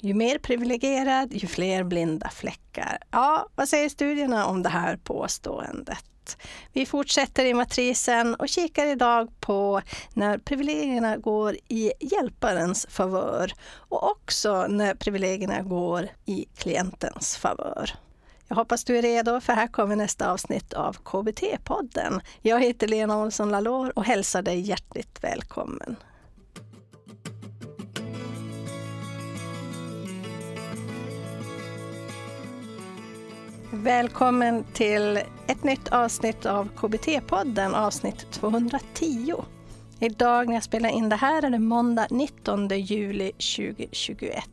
Ju mer privilegierad, ju fler blinda fläckar. Ja, vad säger studierna om det här påståendet? Vi fortsätter i matrisen och kikar idag på när privilegierna går i hjälparens favör och också när privilegierna går i klientens favör. Jag hoppas du är redo för här kommer nästa avsnitt av KBT-podden. Jag heter Lena Olsson Lalor och hälsar dig hjärtligt välkommen. Välkommen till ett nytt avsnitt av KBT-podden, avsnitt 210. Idag när jag spelar in det här är det måndag 19 juli 2021.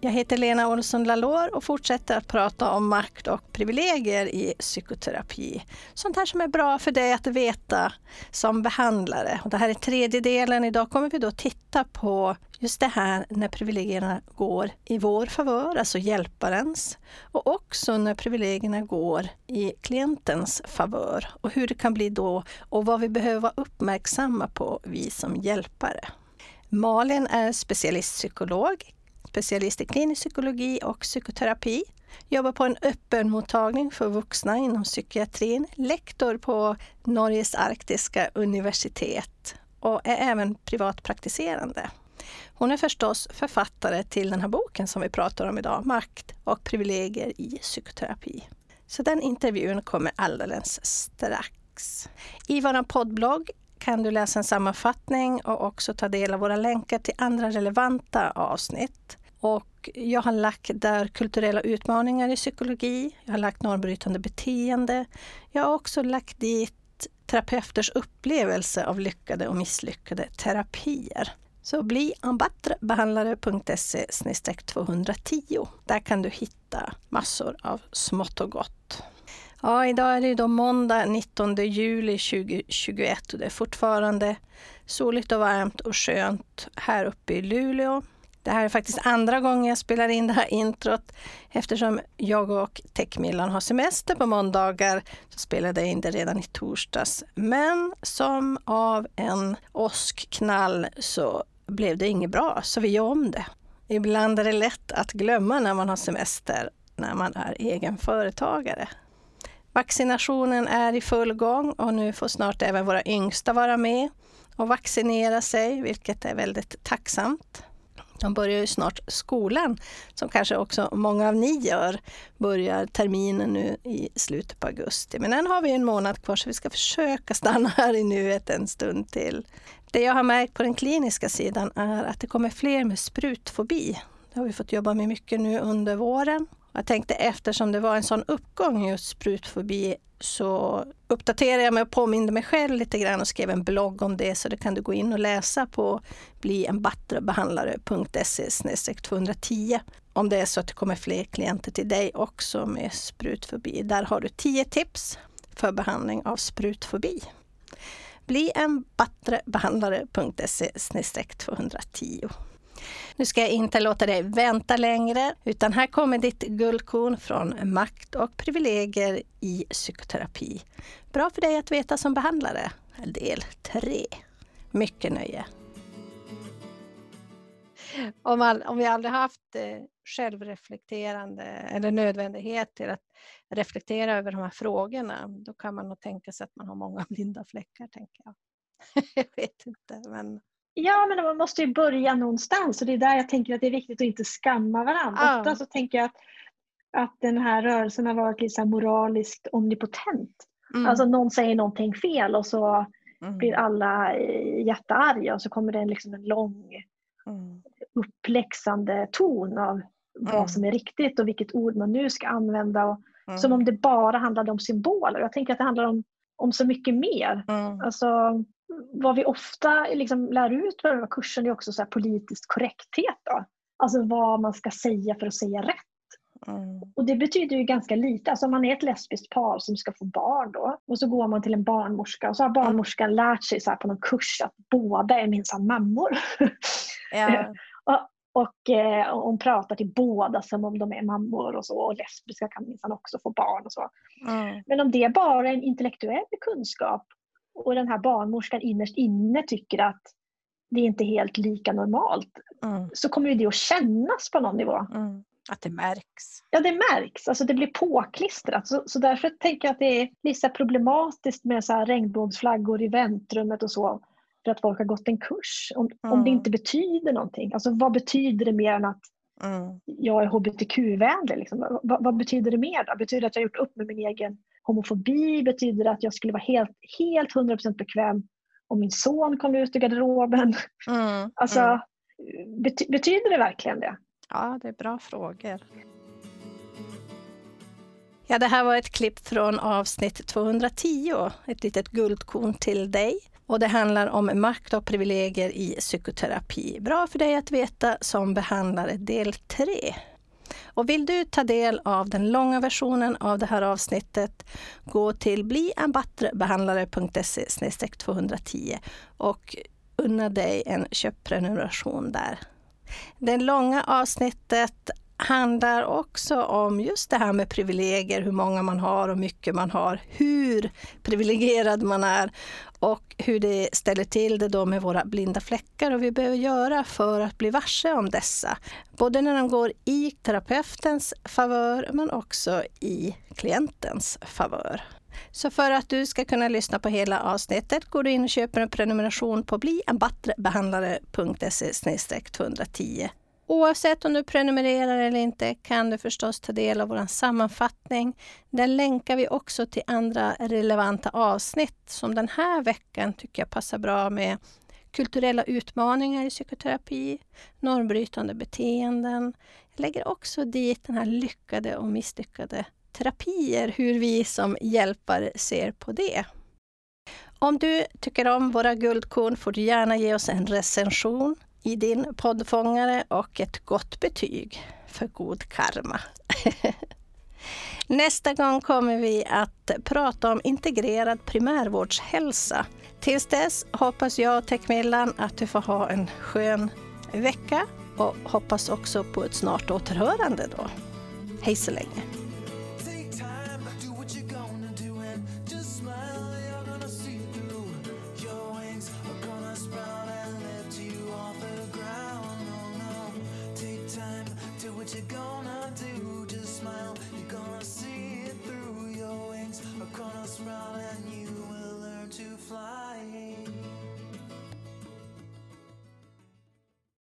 Jag heter Lena Olsson Lalor och fortsätter att prata om makt och privilegier i psykoterapi. Sånt här som är bra för dig att veta som behandlare. Och det här är tredje delen. Idag kommer vi då titta på just det här när privilegierna går i vår favör, alltså hjälparens. Och också när privilegierna går i klientens favör. Och hur det kan bli då och vad vi behöver vara uppmärksamma på, vi som hjälpare. Malin är specialistpsykolog, specialist i klinisk psykologi och psykoterapi. Jobbar på en öppenmottagning för vuxna inom psykiatrin. Lektor på Norges arktiska universitet och är även privatpraktiserande. Hon är förstås författare till den här boken som vi pratar om idag, Makt och privilegier i psykoterapi. Så den intervjun kommer alldeles strax. I vår poddblogg kan du läsa en sammanfattning och också ta del av våra länkar till andra relevanta avsnitt. Och jag har lagt där kulturella utmaningar i psykologi, jag har lagt normbrytande beteende. Jag har också lagt dit terapeuters upplevelse av lyckade och misslyckade terapier. Så bli ambattrebehandlare.se 210. Där kan du hitta massor av smått och gott. Ja, idag är det då måndag 19 juli 2021 och det är fortfarande soligt och varmt och skönt här uppe i Luleå. Det här är faktiskt andra gången jag spelar in det här introt. Eftersom jag och Techmillan har semester på måndagar så spelade jag in det redan i torsdags. Men som av en åskknall så blev det inget bra, så vi gör om det. Ibland är det lätt att glömma när man har semester, när man är egen företagare. Vaccinationen är i full gång och nu får snart även våra yngsta vara med och vaccinera sig, vilket är väldigt tacksamt. De börjar ju snart skolan, som kanske också många av ni gör, börjar terminen nu i slutet på augusti. Men än har vi en månad kvar så vi ska försöka stanna här i nuet en stund till. Det jag har märkt på den kliniska sidan är att det kommer fler med sprutfobi. Det har vi fått jobba med mycket nu under våren. Jag tänkte eftersom det var en sån uppgång just sprutfobi så uppdaterade jag mig och påminde mig själv lite grann och skrev en blogg om det så det kan du gå in och läsa på blienbattrebehandlare.se 210 om det är så att det kommer fler klienter till dig också med sprutfobi. Där har du 10 tips för behandling av sprutfobi. blienbattrebehandlare.se 210. Nu ska jag inte låta dig vänta längre, utan här kommer ditt guldkorn från Makt och privilegier i psykoterapi. Bra för dig att veta som behandlare. Del 3. Mycket nöje. Om, all, om vi aldrig haft eh, självreflekterande eller nödvändighet till att reflektera över de här frågorna, då kan man nog tänka sig att man har många blinda fläckar, tänker jag. jag vet inte, men Ja, men man måste ju börja någonstans och det är där jag tänker att det är viktigt att inte skamma varandra. Ja. Ofta så tänker jag att, att den här rörelsen har varit lite moraliskt omnipotent. Mm. Alltså någon säger någonting fel och så mm. blir alla eh, jättearga och så kommer det en, liksom en lång mm. uppläxande ton av vad mm. som är riktigt och vilket ord man nu ska använda. Och, mm. Som om det bara handlade om symboler. Jag tänker att det handlar om, om så mycket mer. Mm. Alltså, vad vi ofta liksom lär ut på den här kursen är också så politisk korrekthet. Då. Alltså vad man ska säga för att säga rätt. Mm. Och det betyder ju ganska lite. Alltså om man är ett lesbiskt par som ska få barn då och så går man till en barnmorska och så har barnmorskan lärt sig så på någon kurs att båda är minsann mammor. Ja. och, och eh, hon pratar till båda som om de är mammor och så och lesbiska kan minsann också få barn och så. Mm. Men om det bara är en intellektuell kunskap och den här barnmorskan innerst inne tycker att det är inte helt lika normalt. Mm. Så kommer det att kännas på någon nivå. Mm. Att det märks. Ja, det märks. Alltså det blir påklistrat. Så, så därför tänker jag att det är lite problematiskt med så här regnbågsflaggor i väntrummet och så. För att folk har gått en kurs. Om, mm. om det mm. inte betyder någonting. Alltså vad betyder det mer än att mm. jag är hbtq-vänlig? Liksom? Vad, vad, betyder det mer då? Betyder det att jag har gjort upp med min egen homofobi? Betyder att jag skulle vara helt, helt 100% bekväm om min son kom ut ur garderoben? Mm. Alltså, mm. bety, betyder det verkligen det? Ja, det är bra frågor. Ja, det här var ett klipp från avsnitt 210, ett litet guldkorn till dig. Och det handlar om makt och privilegier i psykoterapi. Bra för dig att veta som behandlare del 3. Och vill du ta del av den långa versionen av det här avsnittet, gå till blienbattrebehandlare.se 210 och unna dig en köpprenumeration där. Det långa avsnittet handlar också om just det här med privilegier, hur många man har och mycket man har, hur privilegierad man är och hur det ställer till det då med våra blinda fläckar och vi behöver göra för att bli varse om dessa. Både när de går i terapeutens favör men också i klientens favör. Så för att du ska kunna lyssna på hela avsnittet går du in och köper en prenumeration på blienbattrebehandlare.se 210. Oavsett om du prenumererar eller inte kan du förstås ta del av vår sammanfattning. Där länkar vi också till andra relevanta avsnitt som den här veckan tycker jag passar bra med kulturella utmaningar i psykoterapi, normbrytande beteenden. Jag lägger också dit den här lyckade och misslyckade terapier, hur vi som hjälpare ser på det. Om du tycker om våra guldkorn får du gärna ge oss en recension i din poddfångare och ett gott betyg för god karma. Nästa gång kommer vi att prata om integrerad primärvårdshälsa. Tills dess hoppas jag och Tekmillan att du får ha en skön vecka och hoppas också på ett snart återhörande då. Hej så länge! do what you're gonna do. Just smile.